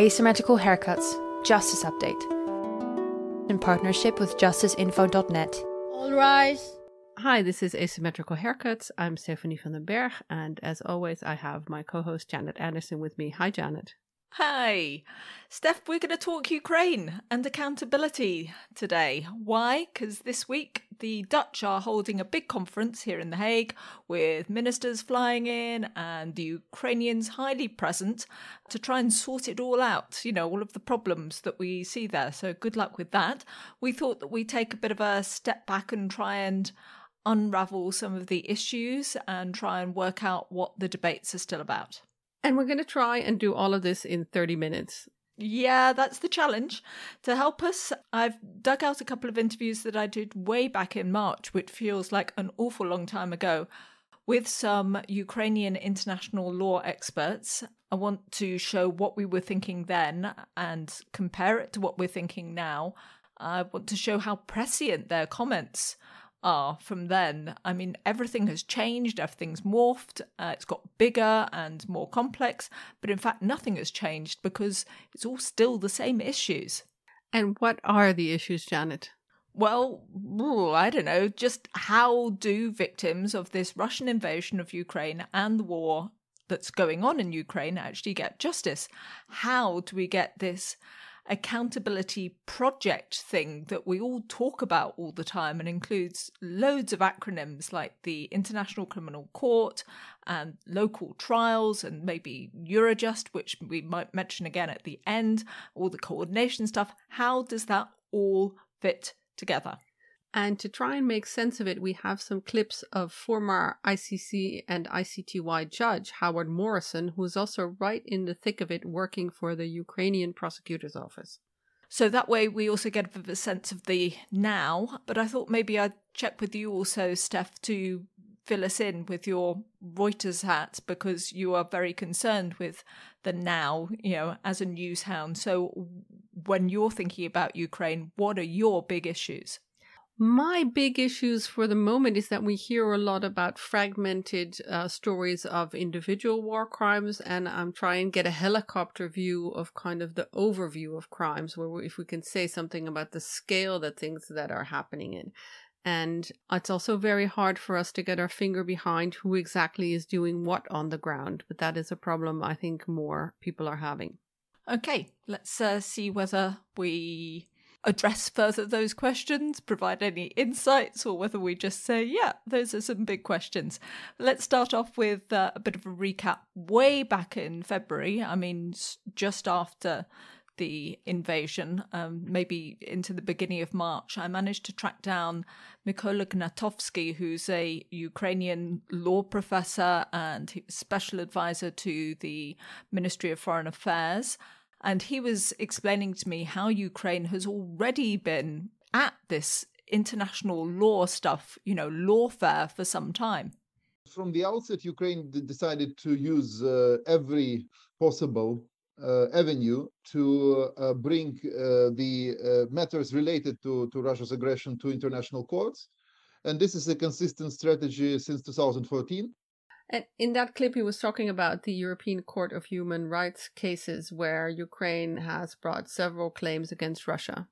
Asymmetrical Haircuts Justice Update in partnership with justiceinfo.net. All rise. Hi, this is Asymmetrical Haircuts. I'm Stephanie van den Berg, and as always, I have my co host Janet Anderson with me. Hi, Janet. Hi, Steph. We're going to talk Ukraine and accountability today. Why? Because this week the Dutch are holding a big conference here in The Hague with ministers flying in and the Ukrainians highly present to try and sort it all out, you know, all of the problems that we see there. So good luck with that. We thought that we'd take a bit of a step back and try and unravel some of the issues and try and work out what the debates are still about. And we're going to try and do all of this in 30 minutes. Yeah, that's the challenge. To help us, I've dug out a couple of interviews that I did way back in March, which feels like an awful long time ago, with some Ukrainian international law experts. I want to show what we were thinking then and compare it to what we're thinking now. I want to show how prescient their comments are from then. I mean, everything has changed, everything's morphed, uh, it's got bigger and more complex, but in fact, nothing has changed because it's all still the same issues. And what are the issues, Janet? Well, I don't know, just how do victims of this Russian invasion of Ukraine and the war that's going on in Ukraine actually get justice? How do we get this accountability project thing that we all talk about all the time and includes loads of acronyms like the International Criminal Court and local trials and maybe Eurojust, which we might mention again at the end, all the coordination stuff. How does that all fit together? And to try and make sense of it, we have some clips of former ICC and ICTY judge Howard Morrison, who is also right in the thick of it working for the Ukrainian prosecutor's office. So that way we also get a bit of a sense of the now. But I thought maybe I'd check with you also, Steph, to fill us in with your Reuters hat because you are very concerned with the now, you know, as a news hound. So when you're thinking about Ukraine, what are your big issues? My big issues for the moment is that we hear a lot about fragmented uh, stories of individual war crimes, and I'm trying to get a helicopter view of kind of the overview of crimes, where if we can say something about the scale that things that are happening in. And it's also very hard for us to get our finger behind who exactly is doing what on the ground, but that is a problem I think more people are having. Okay, let's uh, see whether we address further those questions, provide any insights, or whether we just say, yeah, those are some big questions. Let's start off with uh, a bit of a recap. Way back in February, I mean, just after the invasion, um, maybe into the beginning of March, I managed to track down Mykola Gnatovskyy, who's a Ukrainian law professor and special advisor to the Ministry of Foreign Affairs. And he was explaining to me how Ukraine has already been at this international law stuff, you know, lawfare for some time. From the outset, Ukraine decided to use uh, every possible uh, avenue to uh, bring uh, the uh, matters related to, to Russia's aggression to international courts. And this is a consistent strategy since 2014. And in that clip, he was talking about the European Court of Human Rights cases where Ukraine has brought several claims against Russia.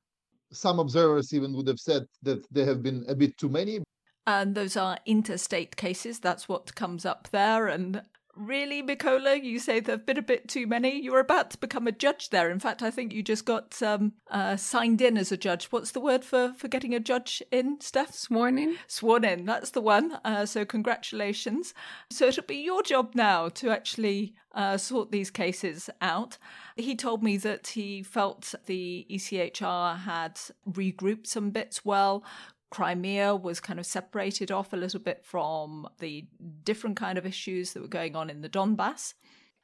Some observers even would have said that there have been a bit too many. And those are interstate cases. That's what comes up there. And Really, Mykola, You say there have been a bit too many? You're about to become a judge there. In fact, I think you just got um, uh, signed in as a judge. What's the word for, for getting a judge in, Steph? Sworn in. Sworn in, that's the one. Uh, so, congratulations. So, it'll be your job now to actually uh, sort these cases out. He told me that he felt the ECHR had regrouped some bits well, Crimea was kind of separated off a little bit from the different kind of issues that were going on in the Donbass.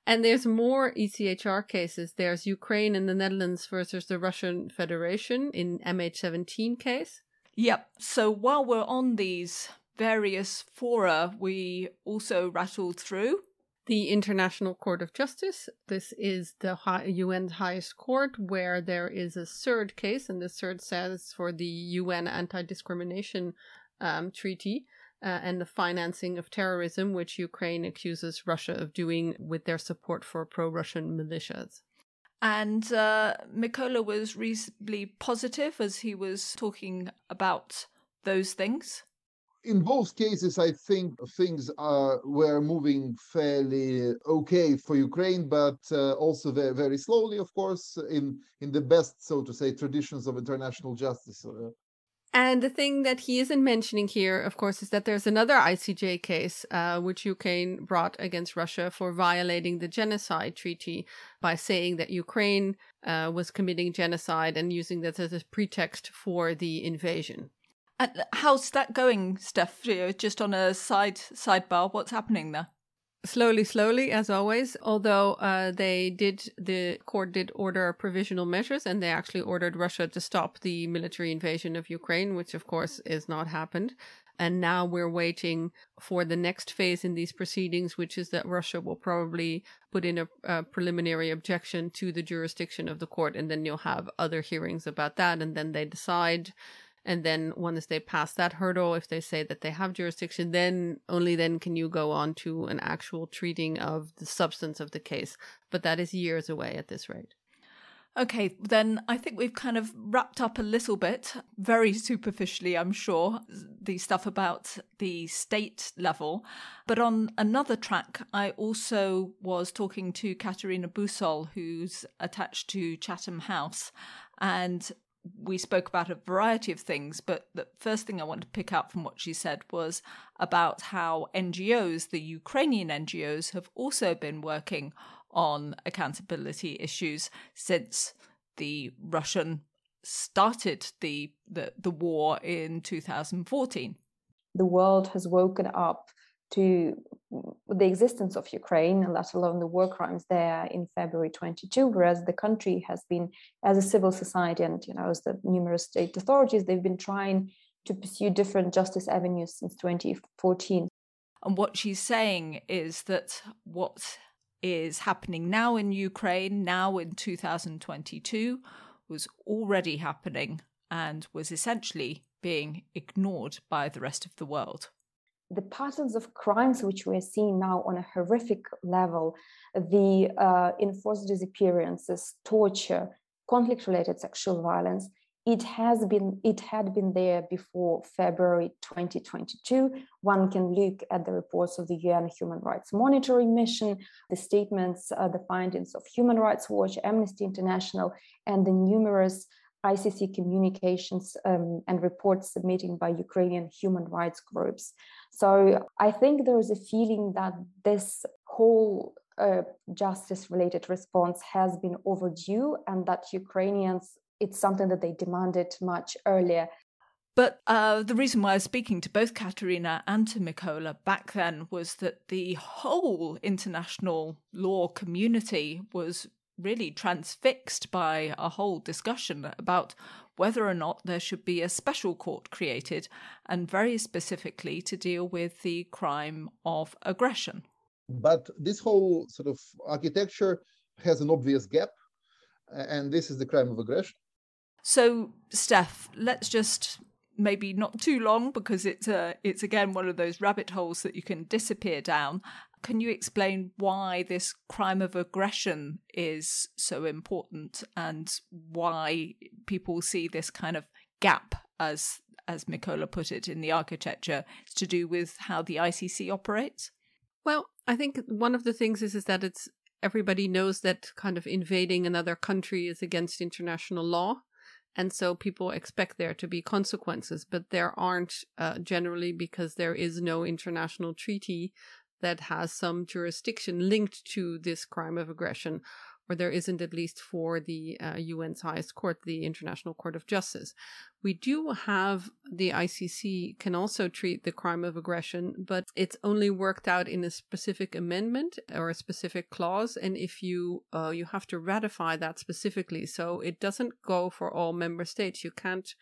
And there's more ECHR cases. There's Ukraine and the Netherlands versus the Russian Federation in MH17 case. Yep. So while we're on these various fora, we also rattled through the International Court of Justice. This is the UN's highest court where there is a third case, and the third says for the UN Anti Discrimination um, Treaty. Uh, and the financing of terrorism, which Ukraine accuses Russia of doing with their support for pro Russian militias. And uh, Mykola was reasonably positive as he was talking about those things. In both cases, I think things are were moving fairly okay for Ukraine, but uh, also very, very slowly, of course, in in the best, so to say, traditions of international justice. Uh, and the thing that he isn't mentioning here, of course, is that there's another ICJ case uh, which Ukraine brought against Russia for violating the genocide treaty by saying that Ukraine uh, was committing genocide and using that as a pretext for the invasion. And how's that going, Steph? Just on a side sidebar, what's happening there? slowly, slowly, as always. Although uh, they did, the court did order provisional measures, and they actually ordered Russia to stop the military invasion of Ukraine, which of course is not happened. And now we're waiting for the next phase in these proceedings, which is that Russia will probably put in a, a, preliminary objection to the jurisdiction of the court. And then you'll have other hearings about that. And then they decide and then once they pass that hurdle, if they say that they have jurisdiction, then only then can you go on to an actual treating of the substance of the case. But that is years away at this rate. Okay, then I think we've kind of wrapped up a little bit, very superficially, I'm sure, the stuff about the state level. But on another track, I also was talking to Kateryna Busol, who's attached to Chatham House. And we spoke about a variety of things, but the first thing I want to pick up from what she said was about how NGOs, the Ukrainian NGOs, have also been working on accountability issues since the Russian started the, the, the war in 2014. The world has woken up to the existence of Ukraine, and let alone the war crimes there in February 22, whereas the country has been, as a civil society and you know, as the numerous state authorities, they've been trying to pursue different justice avenues since 2014. And what she's saying is that what is happening now in Ukraine, now in 2022, was already happening and was essentially being ignored by the rest of the world the patterns of crimes which we are seeing now on a horrific level, the uh, enforced disappearances, torture, conflict-related sexual violence, it has been it had been there before February 2022. One can look at the reports of the UN Human Rights Monitoring Mission, the statements, uh, the findings of Human Rights Watch, Amnesty International, and the numerous ICC communications um, and reports submitted by Ukrainian human rights groups. So I think there is a feeling that this whole uh, justice related response has been overdue and that Ukrainians, it's something that they demanded much earlier. But uh, the reason why I was speaking to both Kateryna and to Mykola back then was that the whole international law community was really transfixed by a whole discussion about whether or not there should be a special court created, and very specifically to deal with the crime of aggression. But this whole sort of architecture has an obvious gap, and this is the crime of aggression. So, Steph, let's just maybe not too long because it's a, it's again one of those rabbit holes that you can disappear down can you explain why this crime of aggression is so important and why people see this kind of gap as as Mykola put it in the architecture it's to do with how the ICC operates? Well, I think one of the things is is that it's everybody knows that kind of invading another country is against international law. And so people expect there to be consequences, but there aren't uh, generally because there is no international treaty that has some jurisdiction linked to this crime of aggression, or there isn't at least for the uh, UN's highest court, the International Court of Justice. We do have the ICC can also treat the crime of aggression, but it's only worked out in a specific amendment or a specific clause, and if you uh, you have to ratify that specifically, so it doesn't go for all member states. You can't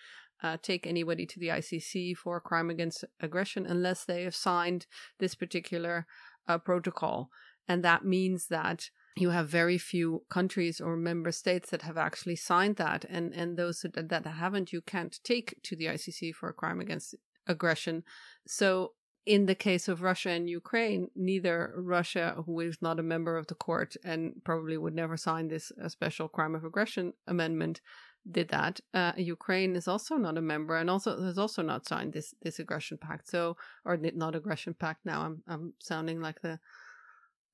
uh, take anybody to the ICC for a crime against aggression unless they have signed this particular uh, protocol. And that means that you have very few countries or member states that have actually signed that. And, and those that, that haven't, you can't take to the ICC for a crime against aggression. So in the case of Russia and Ukraine, neither Russia, who is not a member of the court and probably would never sign this uh, special crime of aggression amendment, did that. Uh, Ukraine is also not a member and also has also not signed this this aggression pact. So, or not aggression pact. Now I'm I'm sounding like the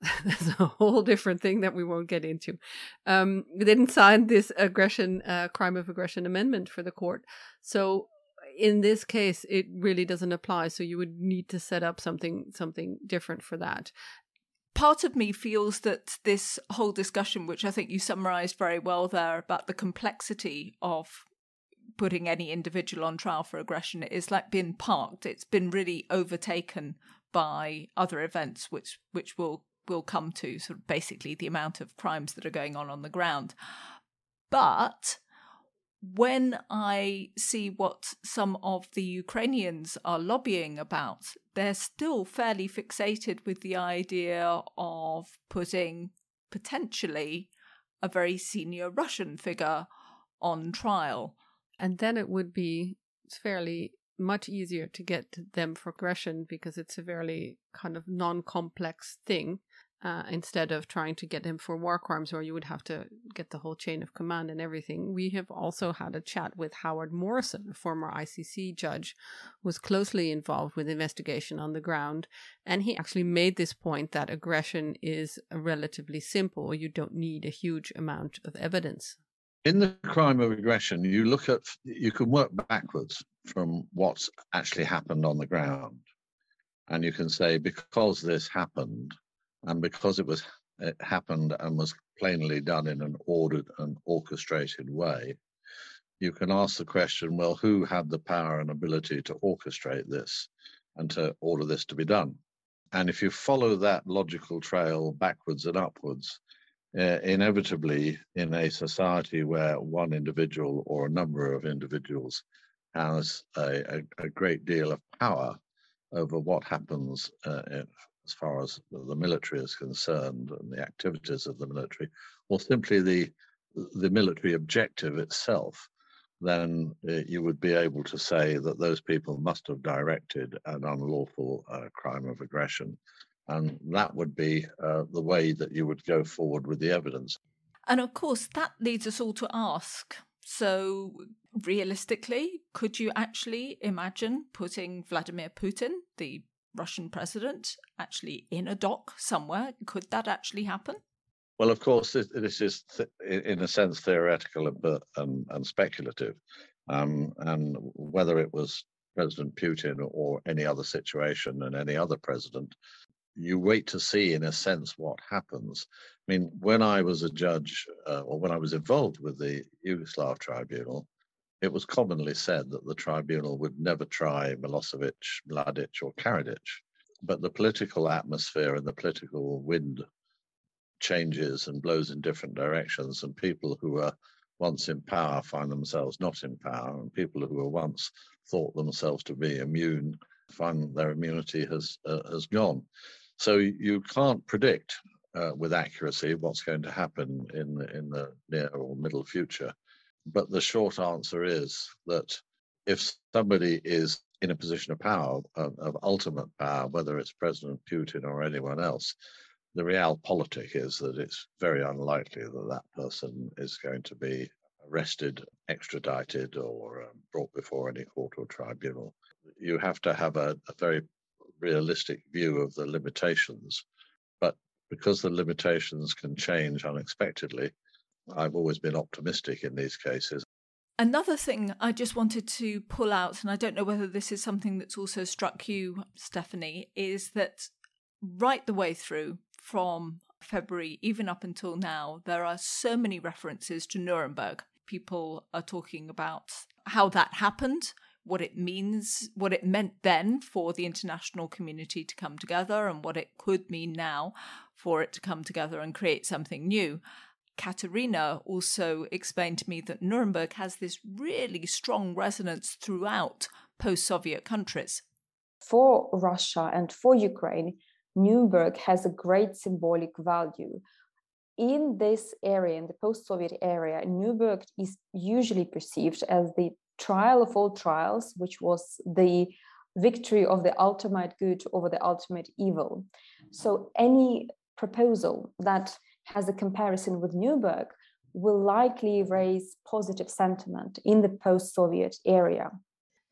that's a whole different thing that we won't get into. Um, didn't sign this aggression uh, crime of aggression amendment for the court. So in this case it really doesn't apply so you would need to set up something something different for that part of me feels that this whole discussion which i think you summarized very well there about the complexity of putting any individual on trial for aggression is like being parked it's been really overtaken by other events which which will will come to sort of basically the amount of crimes that are going on on the ground but when I see what some of the Ukrainians are lobbying about, they're still fairly fixated with the idea of putting potentially a very senior Russian figure on trial. And then it would be fairly much easier to get them for aggression because it's a fairly kind of non complex thing uh, instead of trying to get him for war crimes where you would have to get the whole chain of command and everything. We have also had a chat with Howard Morrison, a former ICC judge, who was closely involved with investigation on the ground. And he actually made this point that aggression is relatively simple. You don't need a huge amount of evidence. In the crime of aggression, you look at, you can work backwards from what's actually happened on the ground. And you can say, because this happened, and because it was it happened and was plainly done in an ordered and orchestrated way, you can ask the question, well, who had the power and ability to orchestrate this and to order this to be done? And if you follow that logical trail backwards and upwards, uh, inevitably in a society where one individual or a number of individuals has a, a, a great deal of power over what happens uh, as far as the military is concerned and the activities of the military, or simply the the military objective itself, then uh, you would be able to say that those people must have directed an unlawful uh, crime of aggression. And that would be uh, the way that you would go forward with the evidence. And of course, that leads us all to ask so, realistically, could you actually imagine putting Vladimir Putin, the Russian president actually in a dock somewhere? Could that actually happen? Well, of course, this, is in a sense theoretical and, and, and speculative. Um, and whether it was President Putin or any other situation and any other president, you wait to see, in a sense, what happens. I mean, when I was a judge uh, or when I was involved with the Yugoslav tribunal, it was commonly said that the tribunal would never try Milosevic, Mladic, or Karadzic, but the political atmosphere and the political wind changes and blows in different directions, and people who were once in power find themselves not in power, and people who were once thought themselves to be immune find their immunity has uh, has gone. So you can't predict uh, with accuracy what's going to happen in in the near or middle future. But the short answer is that if somebody is in a position of power, of, of ultimate power, whether it's President Putin or anyone else, the realpolitik is that it's very unlikely that that person is going to be arrested, extradited, or um, brought before any court or tribunal. You have to have a, a very realistic view of the limitations. But because the limitations can change unexpectedly, I've always been optimistic in these cases. Another thing I just wanted to pull out, and I don't know whether this is something that's also struck you, Stephanie, is that right the way through from February, even up until now, there are so many references to Nuremberg. People are talking about how that happened, what it means, what it meant then for the international community to come together, and what it could mean now for it to come together and create something new. Kateryna also explained to me that Nuremberg has this really strong resonance throughout post Soviet countries. For Russia and for Ukraine, Nuremberg has a great symbolic value. In this area, in the post Soviet area, Nuremberg is usually perceived as the trial of all trials, which was the victory of the ultimate good over the ultimate evil. So any proposal that has a comparison with Nuremberg will likely raise positive sentiment in the post-Soviet area.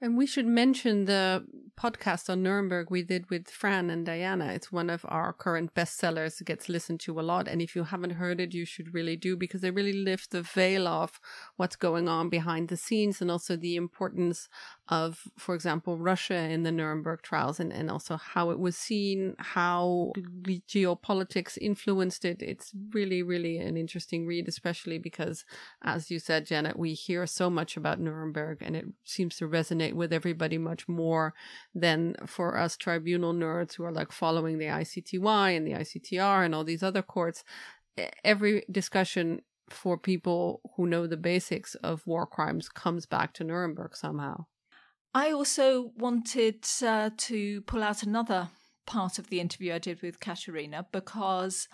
And we should mention the podcast on Nuremberg we did with Fran and Diana. It's one of our current bestsellers. It gets listened to a lot. And if you haven't heard it, you should really do because they really lift the veil off what's going on behind the scenes and also the importance of, for example, Russia in the Nuremberg trials and, and also how it was seen, how geopolitics influenced it. It's really, really an interesting read, especially because, as you said, Janet, we hear so much about Nuremberg and it seems to resonate with everybody much more than for us tribunal nerds who are like following the ICTY and the ICTR and all these other courts. Every discussion for people who know the basics of war crimes comes back to Nuremberg somehow. I also wanted uh, to pull out another part of the interview I did with Kateryna because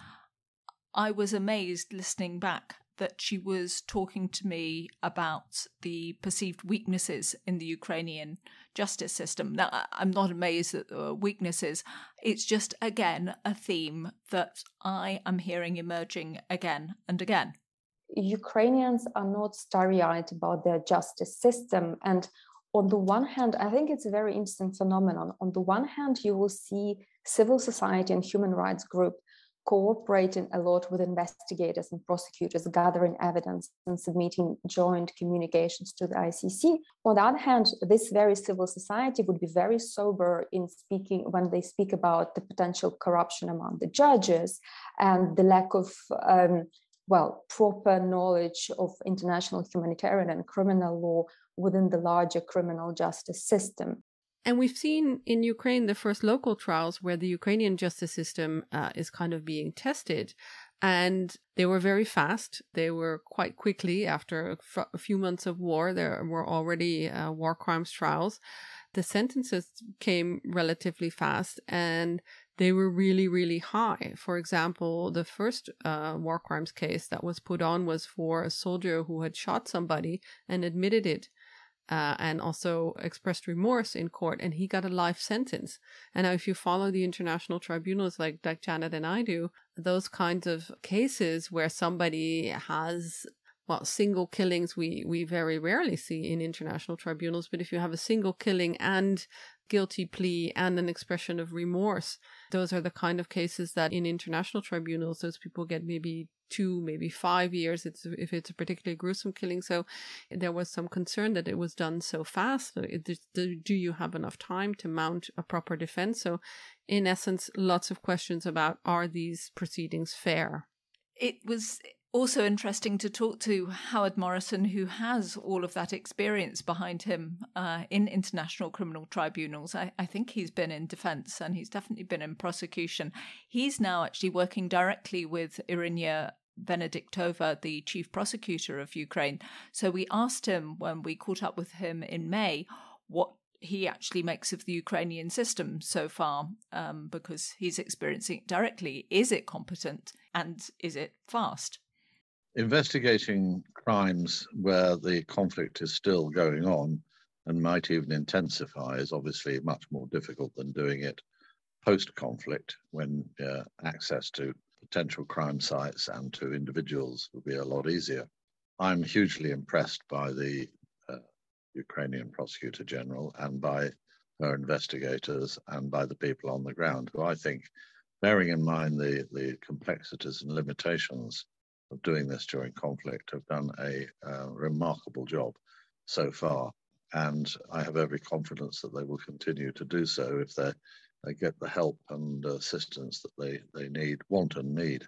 I was amazed listening back that she was talking to me about the perceived weaknesses in the Ukrainian justice system. Now, I'm not amazed at the weaknesses. It's just, again, a theme that I am hearing emerging again and again. Ukrainians are not starry eyed about their justice system. And on the one hand, I think it's a very interesting phenomenon. On the one hand, you will see civil society and human rights group cooperating a lot with investigators and prosecutors, gathering evidence and submitting joint communications to the ICC. On the other hand, this very civil society would be very sober in speaking when they speak about the potential corruption among the judges and the lack of um, well, proper knowledge of international humanitarian and criminal law within the larger criminal justice system. And we've seen in Ukraine the first local trials where the Ukrainian justice system uh, is kind of being tested. And they were very fast. They were quite quickly after a few months of war. There were already uh, war crimes trials. The sentences came relatively fast and they were really, really high. For example, the first uh, war crimes case that was put on was for a soldier who had shot somebody and admitted it uh, and also expressed remorse in court, and he got a life sentence. And now, if you follow the international tribunals like, like Janet and I do, those kinds of cases where somebody has well, single killings we, we very rarely see in international tribunals, but if you have a single killing and guilty plea and an expression of remorse, those are the kind of cases that in international tribunals, those people get maybe two, maybe five years. It's if it's a particularly gruesome killing. So there was some concern that it was done so fast. Do you have enough time to mount a proper defense? So, in essence, lots of questions about are these proceedings fair? It was also interesting to talk to Howard Morrison, who has all of that experience behind him uh, in international criminal tribunals. I, I, think he's been in defense and he's definitely been in prosecution. He's now actually working directly with Iryna Venediktova, the chief prosecutor of Ukraine. So we asked him when we caught up with him in May what he actually makes of the Ukrainian system so far, um, because he's experiencing it directly. Is it competent and is it fast? Investigating crimes where the conflict is still going on and might even intensify is obviously much more difficult than doing it post conflict when uh, access to potential crime sites and to individuals would be a lot easier. I'm hugely impressed by the uh, Ukrainian prosecutor general and by her investigators and by the people on the ground, who I think, bearing in mind the, the complexities and limitations of doing this during conflict, have done a uh, remarkable job so far. And I have every confidence that they will continue to do so if they're they get the help and assistance that they, they need, want, and need.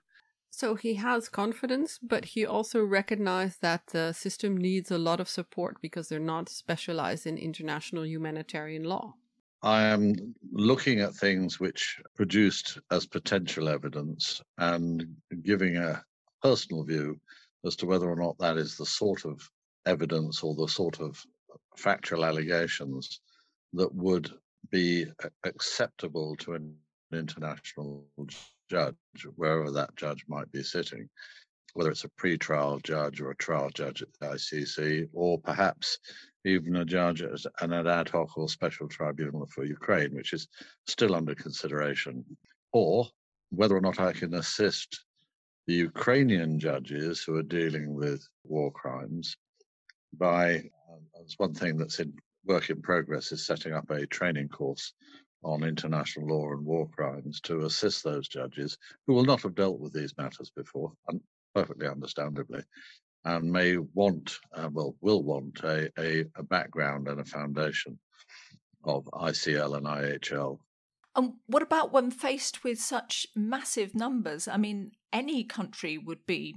So he has confidence, but he also recognized that the system needs a lot of support because they're not specialized in international humanitarian law. I am looking at things which produced as potential evidence and giving a personal view as to whether or not that is the sort of evidence or the sort of factual allegations that would be acceptable to an international judge, wherever that judge might be sitting, whether it's a pre-trial judge or a trial judge at the ICC, or perhaps even a judge at an ad hoc or special tribunal for Ukraine, which is still under consideration, or whether or not I can assist the Ukrainian judges who are dealing with war crimes by, um, one thing that's in work in progress, is setting up a training course on international law and war crimes to assist those judges who will not have dealt with these matters before, and perfectly understandably, and may want, uh, well, will want a, a, a background and a foundation of ICL and IHL. And what about when faced with such massive numbers? I mean, any country would be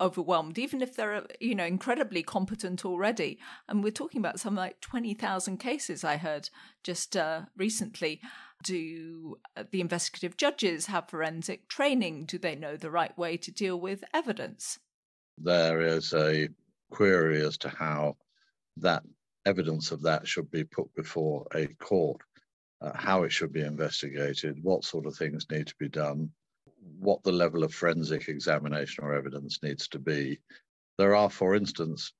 overwhelmed, even if they're, you know, incredibly competent already. And we're talking about something like 20,000 cases, I heard just uh, recently. Do uh, the investigative judges have forensic training? Do they know the right way to deal with evidence? There is a query as to how that evidence of that should be put before a court, uh, how it should be investigated, what sort of things need to be done, what the level of forensic examination or evidence needs to be. There are, for instance,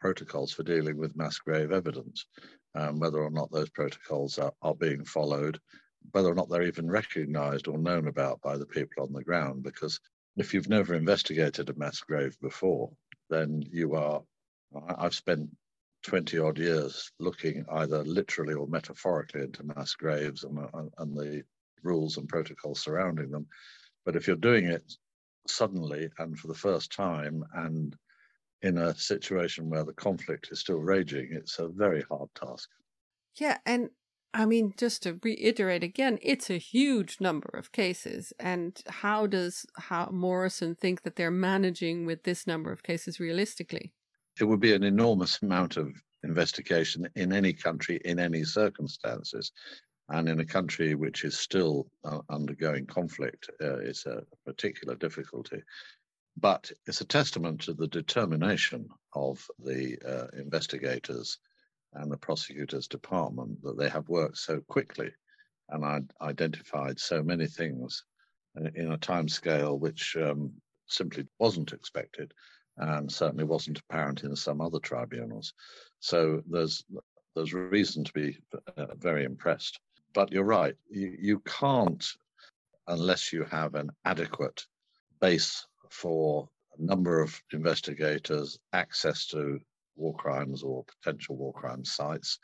protocols for dealing with mass grave evidence, um, whether or not those protocols are, are being followed, whether or not they're even recognized or known about by the people on the ground. Because if you've never investigated a mass grave before, then you are. I've spent 20 odd years looking either literally or metaphorically into mass graves and, and the rules and protocols surrounding them. But if you're doing it suddenly and for the first time and in a situation where the conflict is still raging, it's a very hard task. Yeah, and I mean, just to reiterate again, it's a huge number of cases. And how does Howard Morrison think that they're managing with this number of cases realistically? It would be an enormous amount of investigation in any country in any circumstances. And in a country which is still uh, undergoing conflict, uh, it's a particular difficulty. But it's a testament to the determination of the uh, investigators and the prosecutor's department that they have worked so quickly and identified so many things in a time scale which um, simply wasn't expected and certainly wasn't apparent in some other tribunals. So there's there's reason to be uh, very impressed but you're right. You, you can't, unless you have an adequate base for a number of investigators, access to war crimes or potential war crime sites,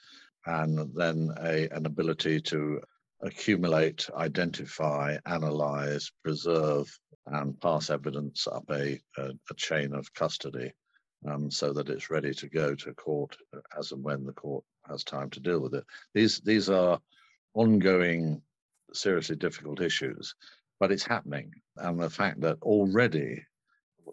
and then a, an ability to accumulate, identify, analyze, preserve, and pass evidence up a, a, a chain of custody um, so that it's ready to go to court as and when the court has time to deal with it. These, these are ongoing, seriously difficult issues, but it's happening. And the fact that already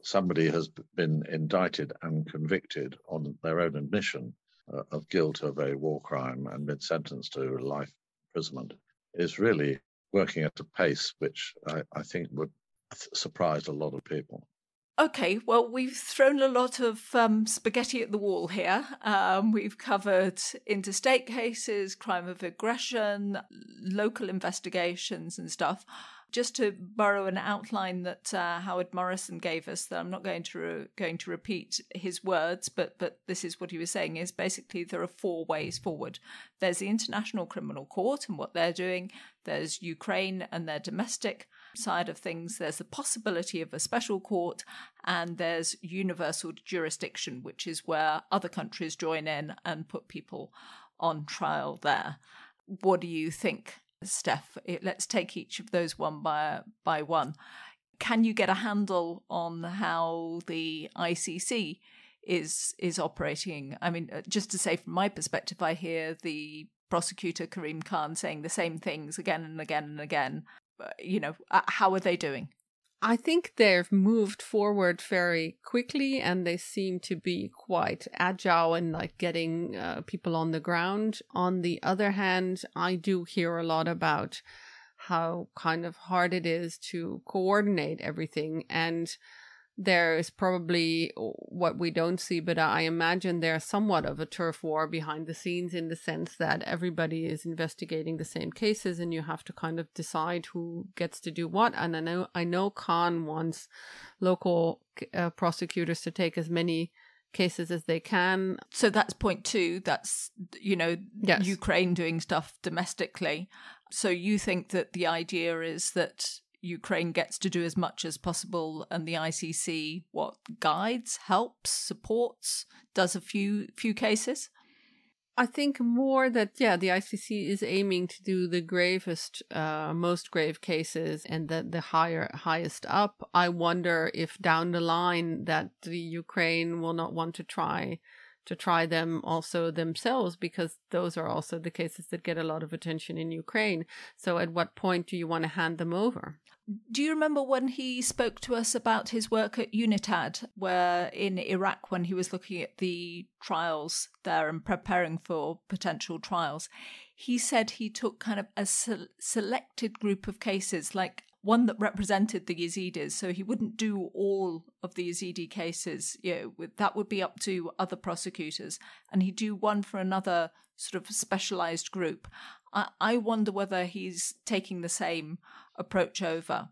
somebody has been indicted and convicted on their own admission uh, of guilt of a war crime and been sentenced to life imprisonment is really working at a pace which I, I think would surprise a lot of people. Okay, well, we've thrown a lot of um, spaghetti at the wall here. Um, we've covered interstate cases, crime of aggression, local investigations, and stuff. Just to borrow an outline that uh, Howard Morrison gave us, that I'm not going to re- going to repeat his words, but but this is what he was saying: is basically there are four ways forward. There's the International Criminal Court and what they're doing. There's Ukraine and their domestic side of things, there's the possibility of a special court, and there's universal jurisdiction, which is where other countries join in and put people on trial there. What do you think, Steph? Let's take each of those one by by one. Can you get a handle on how the ICC is is operating? I mean, uh, just to say from my perspective, I hear the prosecutor Karim Khan saying the same things again and again and again you know, uh, how are they doing? I think they've moved forward very quickly and they seem to be quite agile and like getting uh, people on the ground. On the other hand, I do hear a lot about how kind of hard it is to coordinate everything and there is probably what we don't see, but I imagine there's somewhat of a turf war behind the scenes in the sense that everybody is investigating the same cases and you have to kind of decide who gets to do what. And I know, I know Khan wants local uh, prosecutors to take as many cases as they can. So that's point two. That's, you know, Yes. Ukraine doing stuff domestically. So you think that the idea is that Ukraine gets to do as much as possible and the ICC what guides, helps, supports, does a few few cases? I think more that yeah, the ICC is aiming to do the gravest, uh, most grave cases, and the the higher highest up. I wonder if down the line that the Ukraine will not want to try to try them also themselves because those are also the cases that get a lot of attention in Ukraine. So at what point do you want to hand them over? Do you remember when he spoke to us about his work at UNITAD, where in Iraq, when he was looking at the trials there and preparing for potential trials, he said he took kind of a se- selected group of cases, like one that represented the Yazidis. So he wouldn't do all of the Yazidi cases. You know, that would be up to other prosecutors, and he'd do one for another sort of specialized group. I, I wonder whether he's taking the same approach over.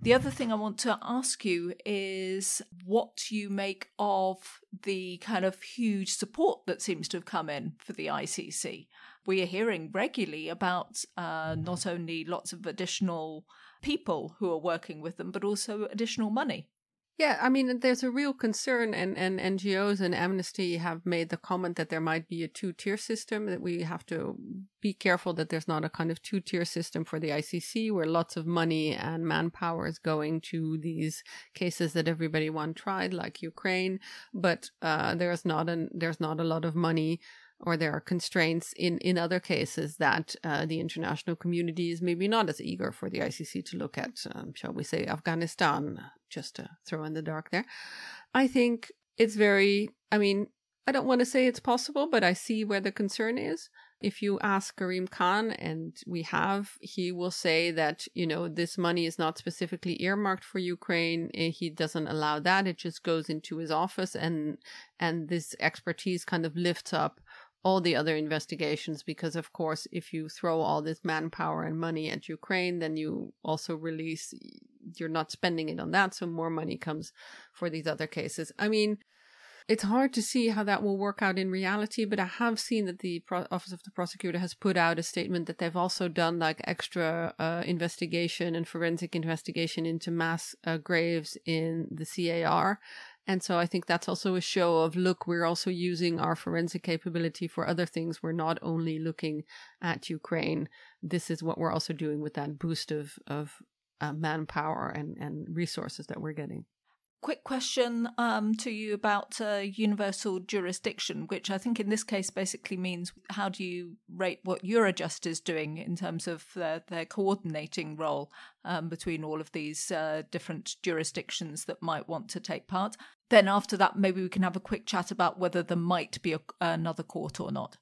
The other thing I want to ask you is what you make of the kind of huge support that seems to have come in for the ICC. We are hearing regularly about uh, not only lots of additional people who are working with them, but also additional money. Yeah, I mean, there's a real concern, and, and NGOs and Amnesty have made the comment that there might be a two tier system, that we have to be careful that there's not a kind of two tier system for the ICC where lots of money and manpower is going to these cases that everybody wants tried, like Ukraine, but uh, there's not an there's not a lot of money or there are constraints in, in other cases that uh, the international community is maybe not as eager for the ICC to look at, um, shall we say, Afghanistan, just to throw in the dark there. I think it's very, I mean, I don't want to say it's possible, but I see where the concern is. If you ask Karim Khan, and we have, he will say that, you know, this money is not specifically earmarked for Ukraine. Eh, He doesn't allow that. It just goes into his office and, and this expertise kind of lifts up all the other investigations because of course if you throw all this manpower and money at Ukraine then you also release you're not spending it on that so more money comes for these other cases. I mean it's hard to see how that will work out in reality but i have seen that the Pro- office of the prosecutor has put out a statement that they've also done like extra uh, investigation and forensic investigation into mass uh, graves in the car and so I think that's also a show of look, we're also using our forensic capability for other things. We're not only looking at Ukraine. This is what we're also doing with that boost of of uh, manpower and and resources that we're getting. Quick question um, to you about uh, universal jurisdiction, which I think in this case basically means how do you rate what Eurojust is doing in terms of their, their coordinating role um, between all of these uh, different jurisdictions that might want to take part? Then after that, maybe we can have a quick chat about whether there might be a, another court or not.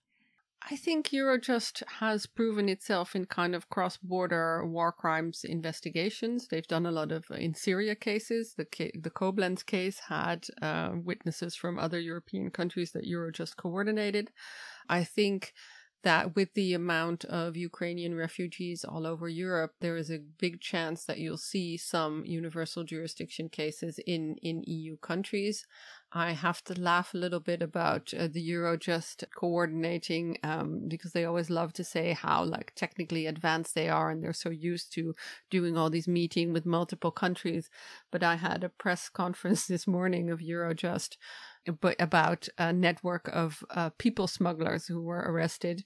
I think Eurojust has proven itself in kind of cross border war crimes investigations. They've done a lot of uh, in Syria cases. The, ca- the Koblenz case had uh, witnesses from other European countries that Eurojust coordinated. I think that with the amount of Ukrainian refugees all over Europe, there is a big chance that you'll see some universal jurisdiction cases in, in EU countries. I have to laugh a little bit about uh, the Eurojust coordinating um, because they always love to say how like technically advanced they are and they're so used to doing all these meeting with multiple countries. But I had a press conference this morning of Eurojust about a network of uh, people smugglers who were arrested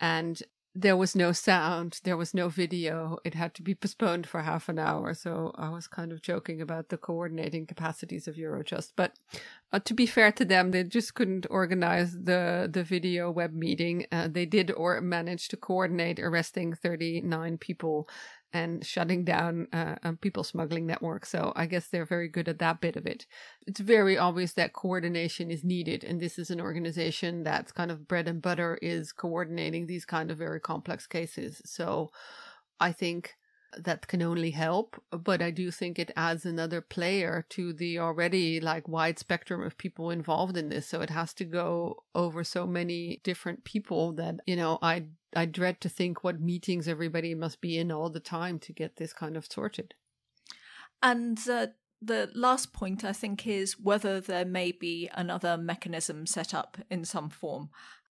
and there was no sound there was no video it had to be postponed for half an hour so i was kind of joking about the coordinating capacities of eurojust but uh, to be fair to them they just couldn't organize the the video web meeting uh, they did or manage to coordinate arresting 39 people and shutting down uh, people smuggling network. So I guess they're very good at that bit of it. It's very obvious that coordination is needed, and this is an organization that's kind of bread and butter is coordinating these kind of very complex cases. So I think that can only help but i do think it adds another player to the already like wide spectrum of people involved in this so it has to go over so many different people that you know i i dread to think what meetings everybody must be in all the time to get this kind of sorted And uh, the last point, I think, is whether there may be another mechanism set up in some form.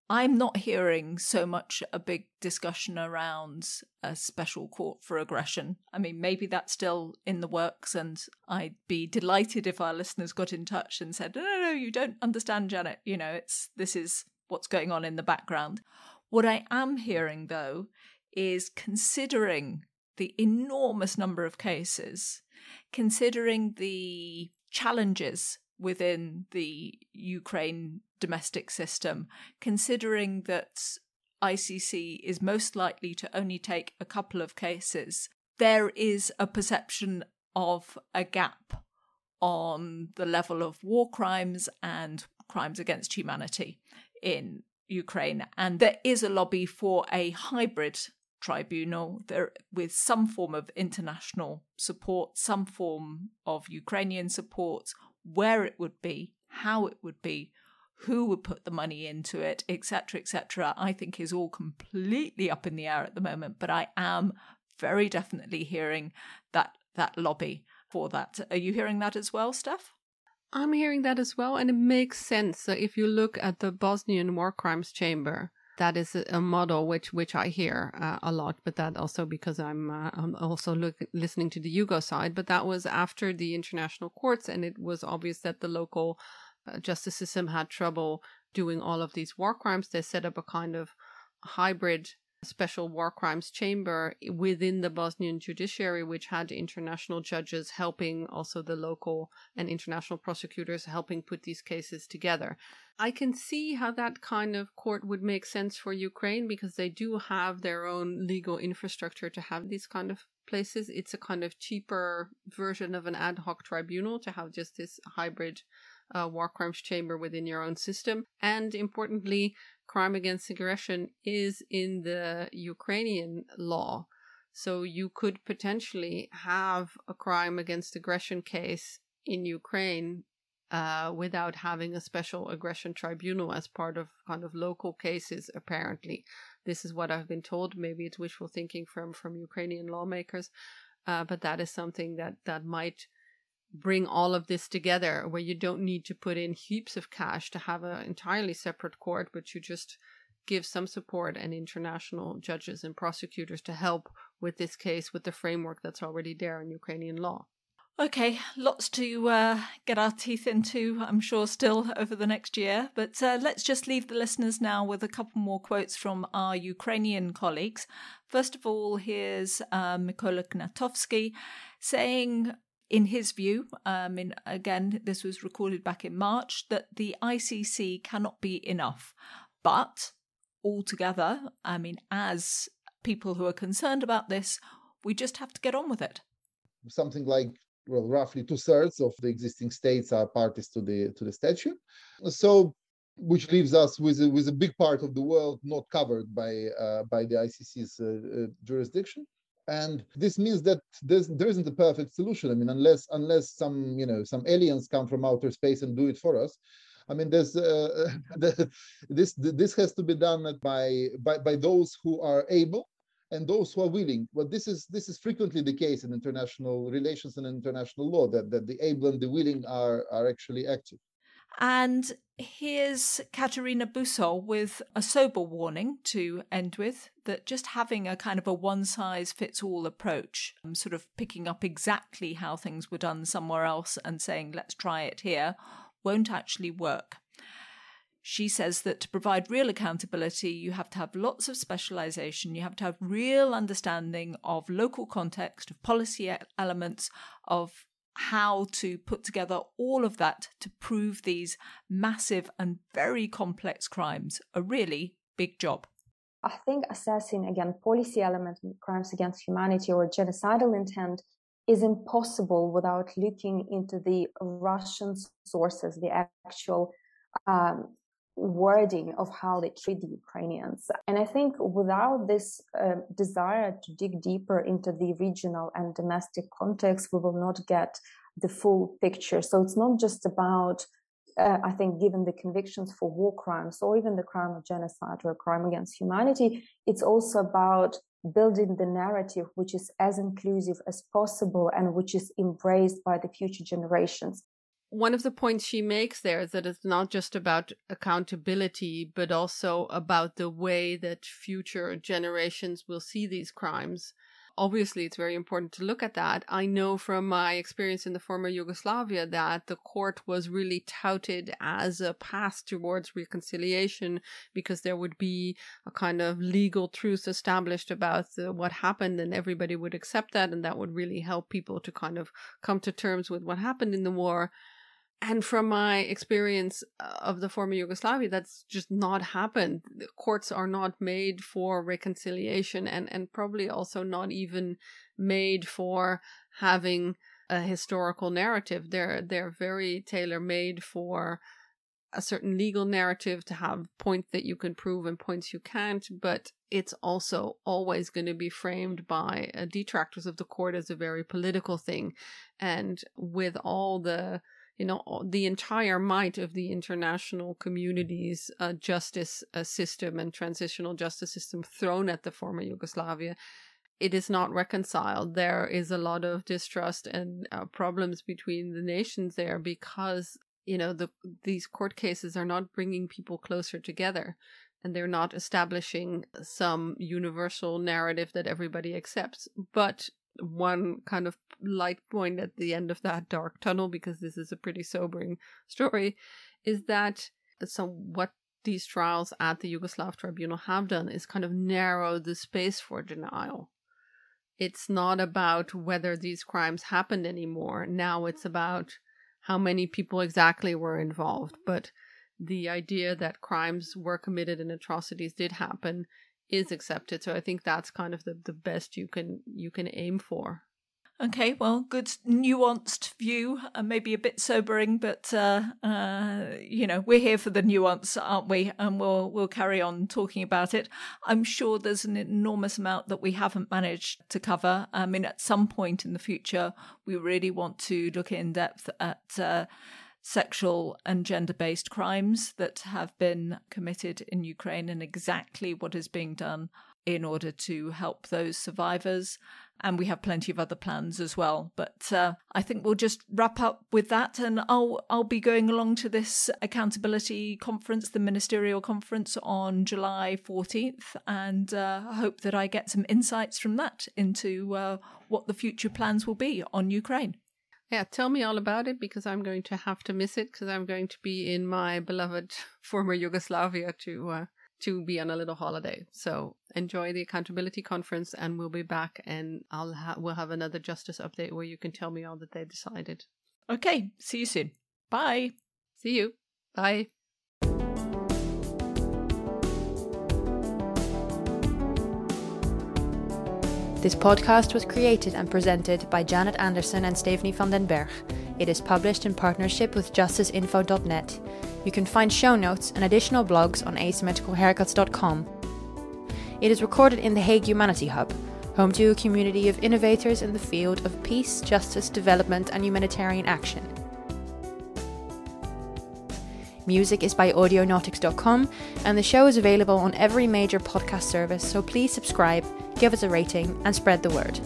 I'm not hearing so much a big discussion around a special court for aggression. I mean, maybe that's still in the works, and I'd be delighted if our listeners got in touch and said, "No, no, no, you don't understand, Janet. You know, it's this is what's going on in the background." What I am hearing, though, is considering the enormous number of cases, considering the challenges within the Ukraine domestic system, considering that ICC is most likely to only take a couple of cases, there is a perception of a gap on the level of war crimes and crimes against humanity in Ukraine. And there is a lobby for a hybrid tribunal there with some form of international support, some form of Ukrainian support, where it would be, how it would be, who would put the money into it, etc., etc., I think is all completely up in the air at the moment. But I am very definitely hearing that that lobby for that. Are you hearing that as well, Steph? I'm hearing that as well, and it makes sense. If you look at the Bosnian War Crimes Chamber, that is a model which which I hear uh, a lot, but that also because I'm uh, I'm also look, listening to the Yugo side. But that was after the international courts, and it was obvious that the local uh, justice system had trouble doing all of these war crimes. They set up a kind of hybrid special war crimes chamber within the Bosnian judiciary, which had international judges helping also the local and international prosecutors helping put these cases together. I can see how that kind of court would make sense for Ukraine because they do have their own legal infrastructure to have these kind of places. It's a kind of cheaper version of an ad hoc tribunal to have just this hybrid uh, war crimes chamber within your own system. And importantly, crime against aggression is in the Ukrainian law. So you could potentially have a crime against aggression case in Ukraine uh, without having a special aggression tribunal as part of kind of local cases, apparently. This is what I've been told. Maybe it's wishful thinking from, from Ukrainian lawmakers, uh, but that is something that, that might bring all of this together where you don't need to put in heaps of cash to have an entirely separate court, but you just give some support and international judges and prosecutors to help with this case with the framework that's already there in Ukrainian law. Okay, lots to uh, get our teeth into, I'm sure, still over the next year. But uh, let's just leave the listeners now with a couple more quotes from our Ukrainian colleagues. First of all, here's uh, Mykola Gnatovskyy saying in his view, um, in, again, this was recorded back in March, that the ICC cannot be enough. But altogether, I mean, as people who are concerned about this, we just have to get on with it. Something like well, roughly two thirds of the existing states are parties to the to the statute. So, which leaves us with a, with a big part of the world not covered by uh, by the ICC's uh, uh, jurisdiction and this means that there's, there isn't a perfect solution. I mean unless unless some you know some aliens come from outer space and do it for us. I mean there's uh, the, this this has to be done by, by by those who are able and those who are willing. Well this is this is frequently the case in international relations and international law that that the able and the willing are are actually active and here's Kateryna Busol with a sober warning to end with that just having a kind of a one size fits all approach, um, sort of picking up exactly how things were done somewhere else and saying, let's try it here, won't actually work. She says that to provide real accountability, you have to have lots of specialization. You have to have real understanding of local context, of policy elements, of how to put together all of that to prove these massive and very complex crimes a really big job. I think assessing again policy element crimes against humanity or genocidal intent is impossible without looking into the Russian sources, the actual um, wording of how they treat the Ukrainians. And I think without this uh, desire to dig deeper into the regional and domestic context, we will not get the full picture. So it's not just about, uh, I think, given the convictions for war crimes or even the crime of genocide or a crime against humanity, it's also about building the narrative which is as inclusive as possible and which is embraced by the future generations. One of the points she makes there is that it's not just about accountability, but also about the way that future generations will see these crimes obviously it's very important to look at that. I know from my experience in the former Yugoslavia that the court was really touted as a path towards reconciliation because there would be a kind of legal truth established about what happened and everybody would accept that and that would really help people to kind of come to terms with what happened in the war and from my experience uh, of the former Yugoslavia, that's just not happened. The courts are not made for reconciliation and, and probably also not even made for having a historical narrative. They're they're very tailor made for a certain legal narrative to have points that you can prove and points you can't, but it's also always going to be framed by uh, detractors of the court as a very political thing. And with all the you know the entire might of the international community's uh, justice uh, system and transitional justice system thrown at the former Yugoslavia it is not reconciled. There is a lot of distrust and uh, problems between the nations there because you know the these court cases are not bringing people closer together and they're not establishing some universal narrative that everybody accepts. But one kind of light point at the end of that dark tunnel because this is a pretty sobering story is that so what these trials at the Yugoslav tribunal have done is kind of narrow the space for denial. It's not about whether these crimes happened anymore. Now it's about how many people exactly were involved. But the idea that crimes were committed and atrocities did happen is accepted. So I think that's kind of the, the best you can you can aim for. Okay, well, good nuanced view, and maybe a bit sobering, but uh, uh, you know we're here for the nuance, aren't we? And we'll we'll carry on talking about it. I'm sure there's an enormous amount that we haven't managed to cover. I mean, at some point in the future, we really want to look in depth at. Uh, sexual and gender based crimes that have been committed in Ukraine and exactly what is being done in order to help those survivors. And we have plenty of other plans as well. But uh, I think we'll just wrap up with that. And I'll, I'll be going along to this accountability conference, the ministerial conference on July 14th. And uh, hope that I get some insights from that into uh, what the future plans will be on Ukraine. Yeah, tell me all about it because I'm going to have to miss it because I'm going to be in my beloved former Yugoslavia to uh, to be on a little holiday. So enjoy the accountability conference, and we'll be back, and I'll ha- we'll have another justice update where you can tell me all that they decided. Okay, see you soon. Bye. See you. Bye. This podcast was created and presented by Janet Anderson and Stephanie van den Berg. It is published in partnership with justiceinfo.net. You can find show notes and additional blogs on asymmetricalhaircuts.com. It is recorded in the Hague Humanity Hub, home to a community of innovators in the field of peace, justice, development, and humanitarian action. Music is by Audionautix.com, and the show is available on every major podcast service, so please subscribe, give us a rating, and spread the word.